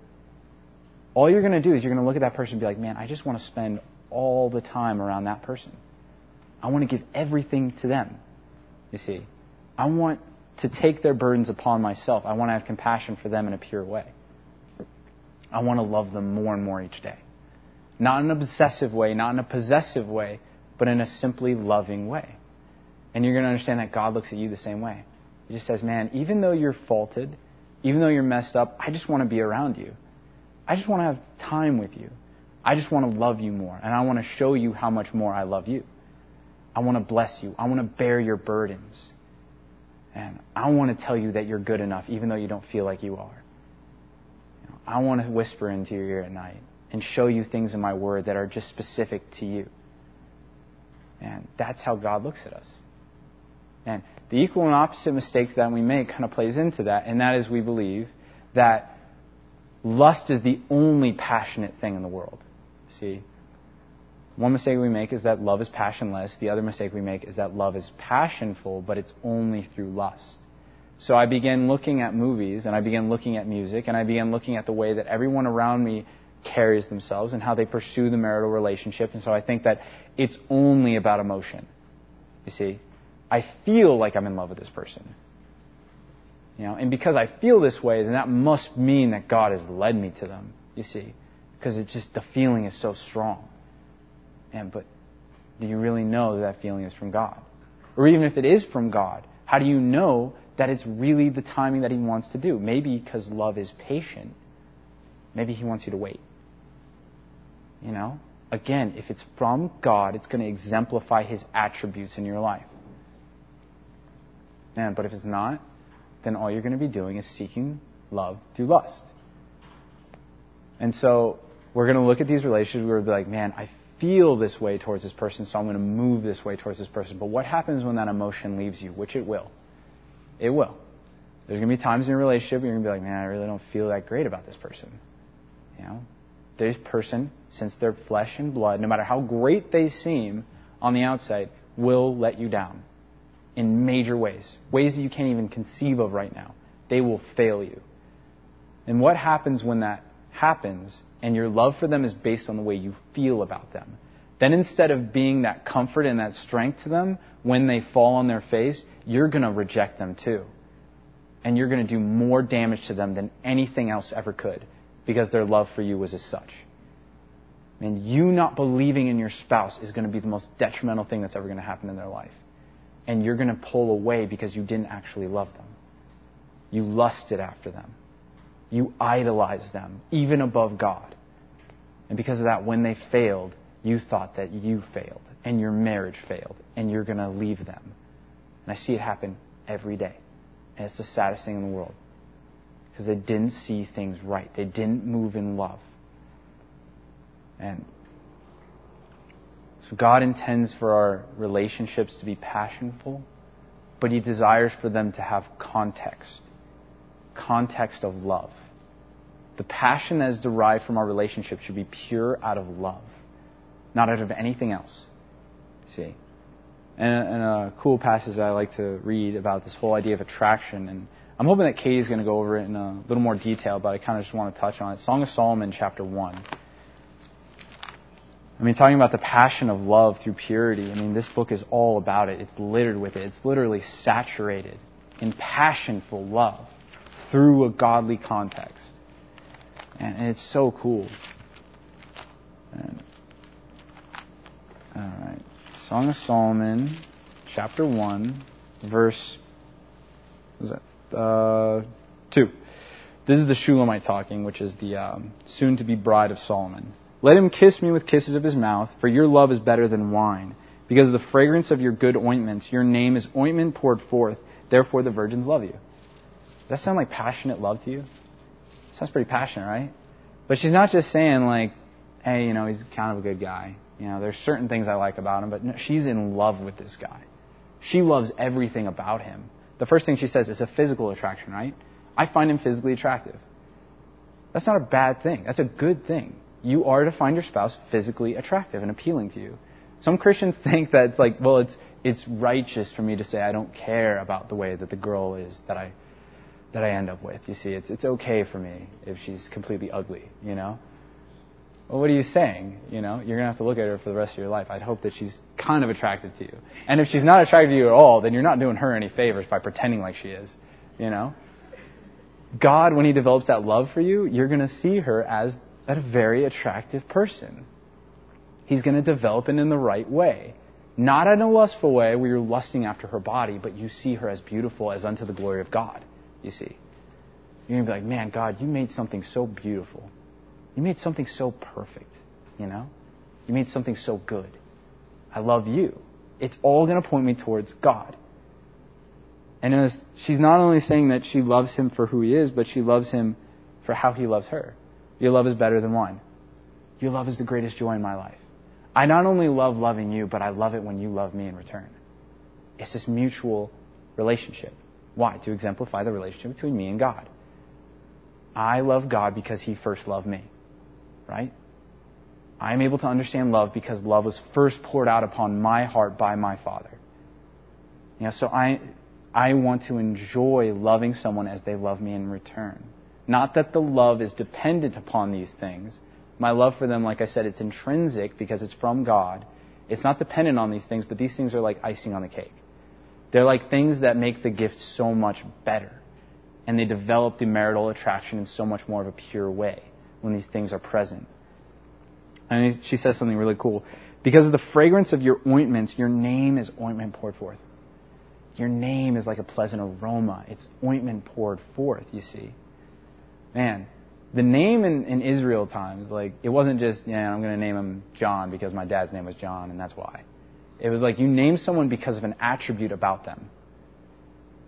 All you're going to do is you're going to look at that person and be like, man, I just want to spend all the time around that person. I want to give everything to them. You see? I want to take their burdens upon myself. I want to have compassion for them in a pure way. I want to love them more and more each day. Not in an obsessive way, not in a possessive way, but in a simply loving way. And you're going to understand that God looks at you the same way. He just says, man, even though you're faulted, even though you're messed up, I just want to be around you. I just want to have time with you. I just want to love you more. And I want to show you how much more I love you. I want to bless you. I want to bear your burdens. And I want to tell you that you're good enough, even though you don't feel like you are. You know, I want to whisper into your ear at night and show you things in my word that are just specific to you. And that's how God looks at us. And the equal and opposite mistake that we make kind of plays into that, and that is we believe that lust is the only passionate thing in the world. See? One mistake we make is that love is passionless. The other mistake we make is that love is passionful, but it's only through lust. So I began looking at movies, and I began looking at music, and I began looking at the way that everyone around me carries themselves and how they pursue the marital relationship. And so I think that it's only about emotion. You see? I feel like I'm in love with this person. You know, and because I feel this way, then that must mean that God has led me to them, you see. Because it's just the feeling is so strong. And but do you really know that that feeling is from God? Or even if it is from God, how do you know that it's really the timing that he wants to do? Maybe because love is patient. Maybe he wants you to wait. You know? Again, if it's from God, it's going to exemplify his attributes in your life. Man, but if it's not, then all you're going to be doing is seeking love through lust. And so we're going to look at these relationships where we'll be like, man, I feel this way towards this person, so I'm going to move this way towards this person. But what happens when that emotion leaves you? Which it will. It will. There's going to be times in your relationship where you're going to be like, man, I really don't feel that great about this person. You know? This person, since they're flesh and blood, no matter how great they seem on the outside, will let you down in major ways. Ways that you can't even conceive of right now. They will fail you. And what happens when that happens and your love for them is based on the way you feel about them. Then instead of being that comfort and that strength to them when they fall on their face, you're going to reject them too. And you're going to do more damage to them than anything else ever could because their love for you was as such. And you not believing in your spouse is going to be the most detrimental thing that's ever going to happen in their life. And you're going to pull away because you didn't actually love them. You lusted after them. You idolized them, even above God. And because of that, when they failed, you thought that you failed, and your marriage failed, and you're going to leave them. And I see it happen every day. And it's the saddest thing in the world. Because they didn't see things right, they didn't move in love. And so God intends for our relationships to be passionful, but He desires for them to have context context of love. The passion that is derived from our relationship should be pure out of love, not out of anything else. See? And, and a cool passage I like to read about this whole idea of attraction, and I'm hoping that Katie's going to go over it in a little more detail, but I kind of just want to touch on it. Song of Solomon, chapter 1. I mean, talking about the passion of love through purity, I mean, this book is all about it. It's littered with it. It's literally saturated in passion for love through a godly context. And it's so cool. And, all right. Song of Solomon, chapter 1, verse, was that? Uh, 2. This is the Shulamite talking, which is the um, soon to be bride of Solomon. Let him kiss me with kisses of his mouth, for your love is better than wine. Because of the fragrance of your good ointments, your name is ointment poured forth. Therefore, the virgins love you. Does that sound like passionate love to you? Sounds pretty passionate, right? But she's not just saying like, hey, you know, he's kind of a good guy. You know, there's certain things I like about him, but no, she's in love with this guy. She loves everything about him. The first thing she says is a physical attraction, right? I find him physically attractive. That's not a bad thing. That's a good thing. You are to find your spouse physically attractive and appealing to you. Some Christians [LAUGHS] think that it's like, well, it's it's righteous for me to say I don't care about the way that the girl is that I that I end up with. You see, it's, it's okay for me if she's completely ugly, you know? Well, what are you saying? You know, you're going to have to look at her for the rest of your life. I'd hope that she's kind of attracted to you. And if she's not attracted to you at all, then you're not doing her any favors by pretending like she is, you know? God, when He develops that love for you, you're going to see her as a very attractive person. He's going to develop it in the right way. Not in a lustful way where you're lusting after her body, but you see her as beautiful as unto the glory of God you see. You're going to be like, man, God, you made something so beautiful. You made something so perfect, you know? You made something so good. I love you. It's all going to point me towards God. And was, she's not only saying that she loves him for who he is, but she loves him for how he loves her. Your love is better than wine. Your love is the greatest joy in my life. I not only love loving you, but I love it when you love me in return. It's this mutual relationship. Why? To exemplify the relationship between me and God. I love God because He first loved me. Right? I am able to understand love because love was first poured out upon my heart by my Father. You know, so I, I want to enjoy loving someone as they love me in return. Not that the love is dependent upon these things. My love for them, like I said, it's intrinsic because it's from God. It's not dependent on these things, but these things are like icing on the cake. They're like things that make the gift so much better. And they develop the marital attraction in so much more of a pure way when these things are present. And she says something really cool. Because of the fragrance of your ointments, your name is ointment poured forth. Your name is like a pleasant aroma. It's ointment poured forth, you see. Man, the name in, in Israel times, like, it wasn't just, yeah, I'm going to name him John because my dad's name was John and that's why. It was like you name someone because of an attribute about them.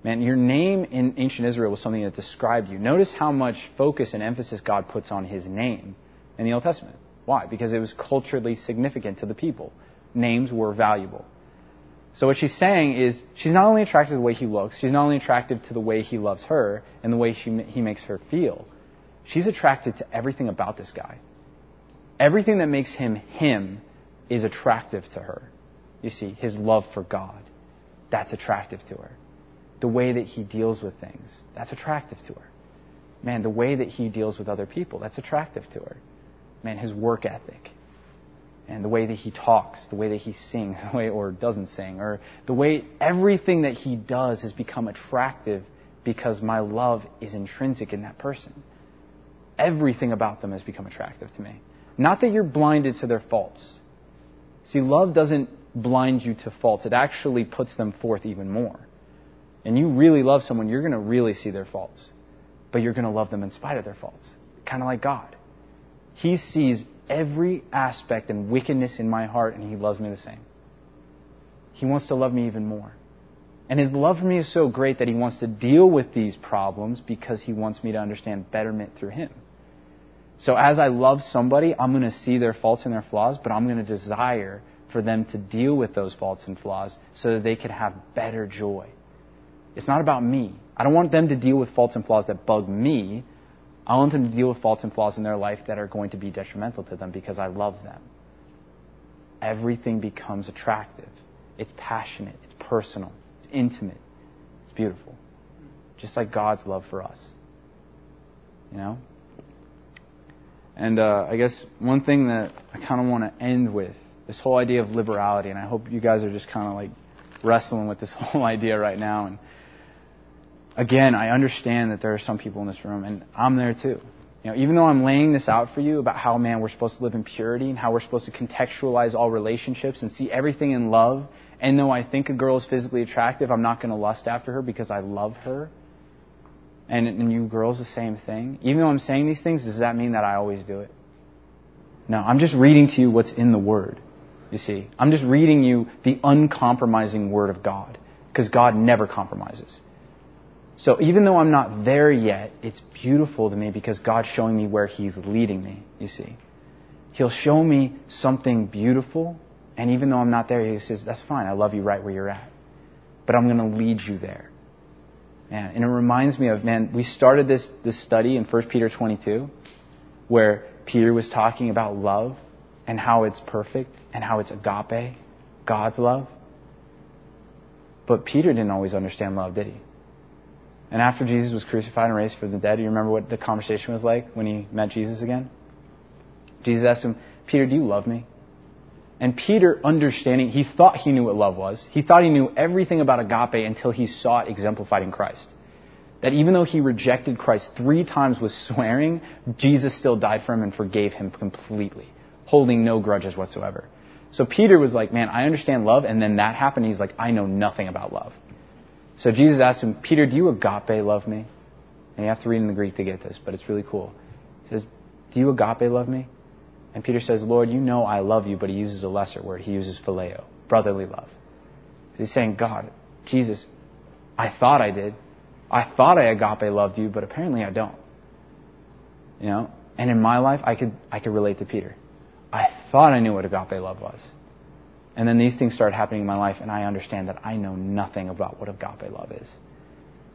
Man, your name in ancient Israel was something that described you. Notice how much focus and emphasis God puts on his name in the Old Testament. Why? Because it was culturally significant to the people. Names were valuable. So what she's saying is she's not only attracted to the way he looks, she's not only attracted to the way he loves her and the way she, he makes her feel. She's attracted to everything about this guy. Everything that makes him him is attractive to her. You see, his love for God, that's attractive to her the way that he deals with things. That's attractive to her. Man, the way that he deals with other people, that's attractive to her. Man, his work ethic. And the way that he talks, the way that he sings, [LAUGHS] the way or doesn't sing, or the way everything that he does has become attractive because my love is intrinsic in that person. Everything about them has become attractive to me. Not that you're blinded to their faults. See, love doesn't blind you to faults. It actually puts them forth even more and you really love someone, you're going to really see their faults. But you're going to love them in spite of their faults. Kind of like God. He sees every aspect and wickedness in my heart, and He loves me the same. He wants to love me even more. And His love for me is so great that He wants to deal with these problems because He wants me to understand betterment through Him. So as I love somebody, I'm going to see their faults and their flaws, but I'm going to desire for them to deal with those faults and flaws so that they could have better joy it's not about me. I don't want them to deal with faults and flaws that bug me. I want them to deal with faults and flaws in their life that are going to be detrimental to them because I love them. Everything becomes attractive. It's passionate. It's personal. It's intimate. It's beautiful. Just like God's love for us. You know? And uh, I guess one thing that I kind of want to end with this whole idea of liberality, and I hope you guys are just kind of like wrestling with this [LAUGHS] whole idea right now. And again, I understand that there are some people in this room, and I'm there too. You know, even though I'm laying this out for you about how, man, we're supposed to live in purity and how we're supposed to contextualize all relationships and see everything in love, and though I think a girl is physically attractive, I'm not going to lust after her because I love her. And, and you girls, the same thing. Even though I'm saying these things, does that mean that I always do it? No, I'm just reading to you what's in the Word. You see, I'm just reading you the uncompromising Word of God because God never compromises. So even though I'm not there yet, it's beautiful to me because God's showing me where He's leading me, you see. He'll show me something beautiful, and even though I'm not there, He says, That's fine, I love you right where you're at. But I'm going to lead you there. Man, and it reminds me of, man, we started this, this study in 1 Peter 22, where Peter was talking about love and how it's perfect and how it's agape, God's love. But Peter didn't always understand love, did he? And after Jesus was crucified and raised from the dead, do you remember what the conversation was like when he met Jesus again? Jesus asked him, Peter, do you love me? And Peter, understanding, he thought he knew what love was. He thought he knew everything about agape until he saw it exemplified in Christ. That even though he rejected Christ three times with swearing, Jesus still died for him and forgave him completely, holding no grudges whatsoever. So Peter was like, man, I understand love. And then that happened. He's like, I know nothing about love. So Jesus asked him, Peter, do you agape love me? And you have to read in the Greek to get this, but it's really cool. He says, Do you agape love me? And Peter says, Lord, you know I love you, but he uses a lesser word. He uses phileo, brotherly love. He's saying, God, Jesus, I thought I did. I thought I agape loved you, but apparently I don't. You know? And in my life, I could, I could relate to Peter. I thought I knew what agape love was. And then these things start happening in my life, and I understand that I know nothing about what agape love is.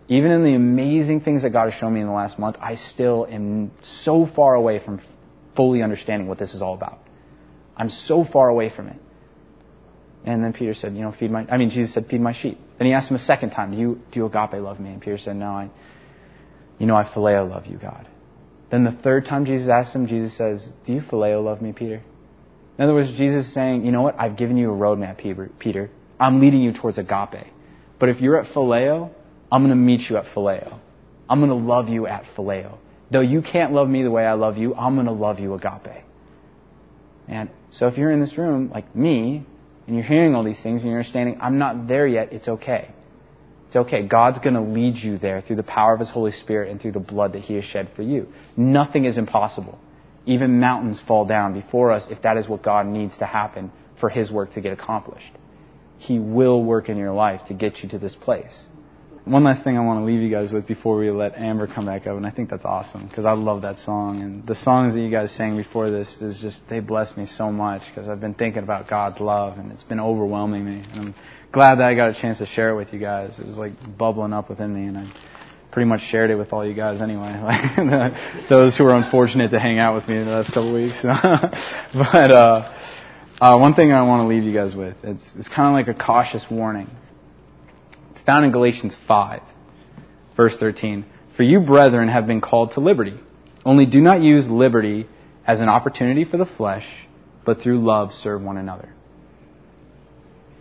Even in the amazing things that God has shown me in the last month, I still am so far away from fully understanding what this is all about. I'm so far away from it. And then Peter said, you know, feed my, I mean, Jesus said, feed my sheep. Then he asked him a second time, do you, do you agape love me? And Peter said, no, I, you know, I phileo love you, God. Then the third time Jesus asks him, Jesus says, do you phileo love me, Peter? In other words, Jesus is saying, you know what? I've given you a roadmap, Peter. I'm leading you towards agape. But if you're at phileo, I'm going to meet you at phileo. I'm going to love you at phileo. Though you can't love me the way I love you, I'm going to love you agape. And so if you're in this room, like me, and you're hearing all these things and you're understanding, I'm not there yet, it's okay. It's okay. God's going to lead you there through the power of His Holy Spirit and through the blood that He has shed for you. Nothing is impossible. Even mountains fall down before us if that is what God needs to happen for His work to get accomplished. He will work in your life to get you to this place. one last thing I want to leave you guys with before we let Amber come back up, and I think that's awesome because I love that song. And the songs that you guys sang before this is just, they bless me so much because I've been thinking about God's love and it's been overwhelming me. And I'm glad that I got a chance to share it with you guys. It was like bubbling up within me and I pretty much shared it with all you guys anyway. [LAUGHS] [LAUGHS] Those who were unfortunate to hang out with me in the last couple weeks. [LAUGHS] but, uh, uh, one thing I want to leave you guys with, it's, it's kind of like a cautious warning It's found in Galatians 5, verse 13. For you, brethren, have been called to liberty. Only do not use liberty as an opportunity for the flesh, but through love serve one another.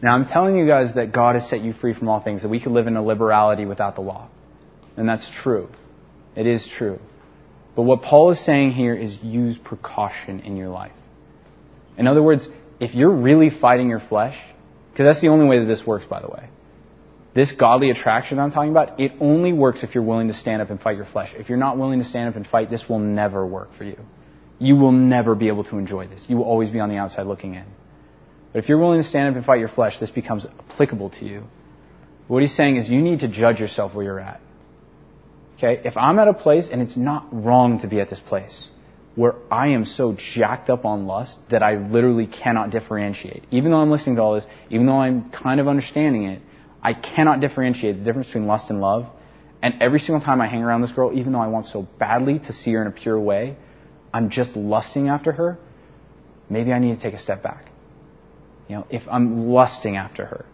Now, I'm telling you guys that God has set you free from all things, that we can live in a liberality without the law. And that's true. It is true. But what Paul is saying here is use precaution in your life. In other words, if you're really fighting your flesh, because that's the only way that this works, by the way. This godly attraction I'm talking about, it only works if you're willing to stand up and fight your flesh. If you're not willing to stand up and fight, this will never work for you. You will never be able to enjoy this. You will always be on the outside looking in. But if you're willing to stand up and fight your flesh, this becomes applicable to you. What he's saying is you need to judge yourself where you're at. Okay? If I'm at a place, and it's not wrong to be at this place, where I am so jacked up on lust that I literally cannot differentiate. Even though I'm listening to all this, even though I'm kind of understanding it, I cannot differentiate the difference between lust and love. And every single time I hang around this girl, even though I want so badly to see her in a pure way, I'm just lusting after her. Maybe I need to take a step back. You know, if I'm lusting after her,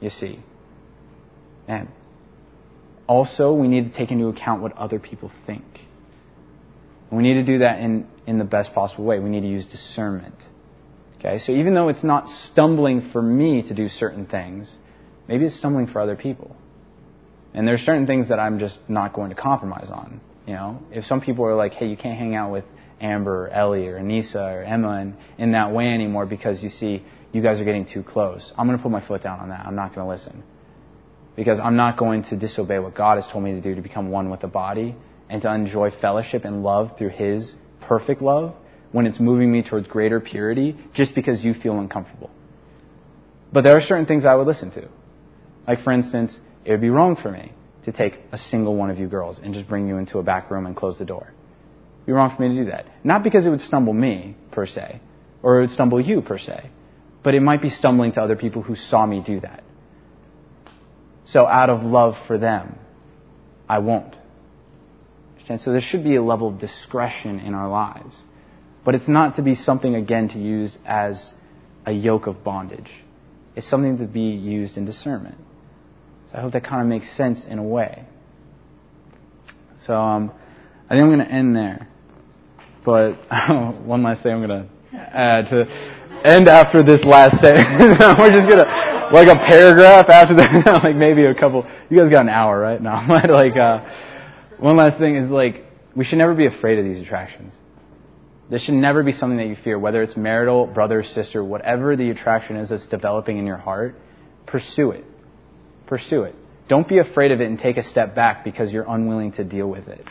you see. And also, we need to take into account what other people think. And we need to do that in, in the best possible way. We need to use discernment. Okay, so even though it's not stumbling for me to do certain things, Maybe it's stumbling for other people. And there's certain things that I'm just not going to compromise on. You know, if some people are like, hey, you can't hang out with Amber or Ellie or Anissa or Emma in, in that way anymore because you see, you guys are getting too close. I'm going to put my foot down on that. I'm not going to listen. Because I'm not going to disobey what God has told me to do to become one with the body and to enjoy fellowship and love through His perfect love when it's moving me towards greater purity just because you feel uncomfortable. But there are certain things I would listen to. Like, for instance, it would be wrong for me to take a single one of you girls and just bring you into a back room and close the door. It would be wrong for me to do that. Not because it would stumble me, per se, or it would stumble you, per se, but it might be stumbling to other people who saw me do that. So, out of love for them, I won't. So, there should be a level of discretion in our lives. But it's not to be something, again, to use as a yoke of bondage. It's something to be used in discernment. So I hope that kind of makes sense in a way. So um, I think I'm going to end there. But [LAUGHS] one last thing I'm going to add to end after this last sentence. [LAUGHS] We're just to like a paragraph after that, [LAUGHS] like maybe a couple. You guys got an hour, right? No, [LAUGHS] like uh, one last thing is like we should never be afraid of these attractions. This should never be something that you fear, whether it's marital, brother, sister, whatever the attraction is that's developing in your heart. Pursue it pursue it. Don't be afraid of it and take a step back because you're unwilling to deal with it.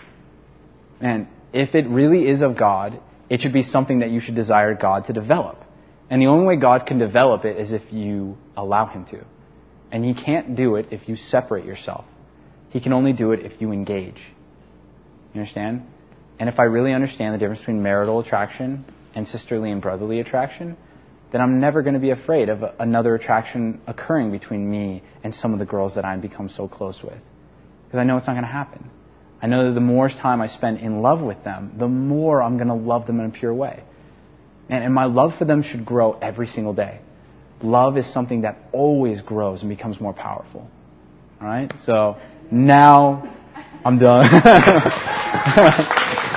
And if it really is of God, it should be something that you should desire God to develop. And the only way God can develop it is if you allow Him to. And He can't do it if you separate yourself. He can only do it if you engage. You understand? And if I really understand the difference between marital attraction and sisterly and brotherly attraction, then I'm never going to be afraid of another attraction occurring between me and some of the girls that I've become so close with. Because I know it's not going to happen. I know that the more time I spend in love with them, the more I'm going to love them in a pure way. And, and my love for them should grow every single day. Love is something that always grows and becomes more powerful. Alright? So, now I'm done. [LAUGHS]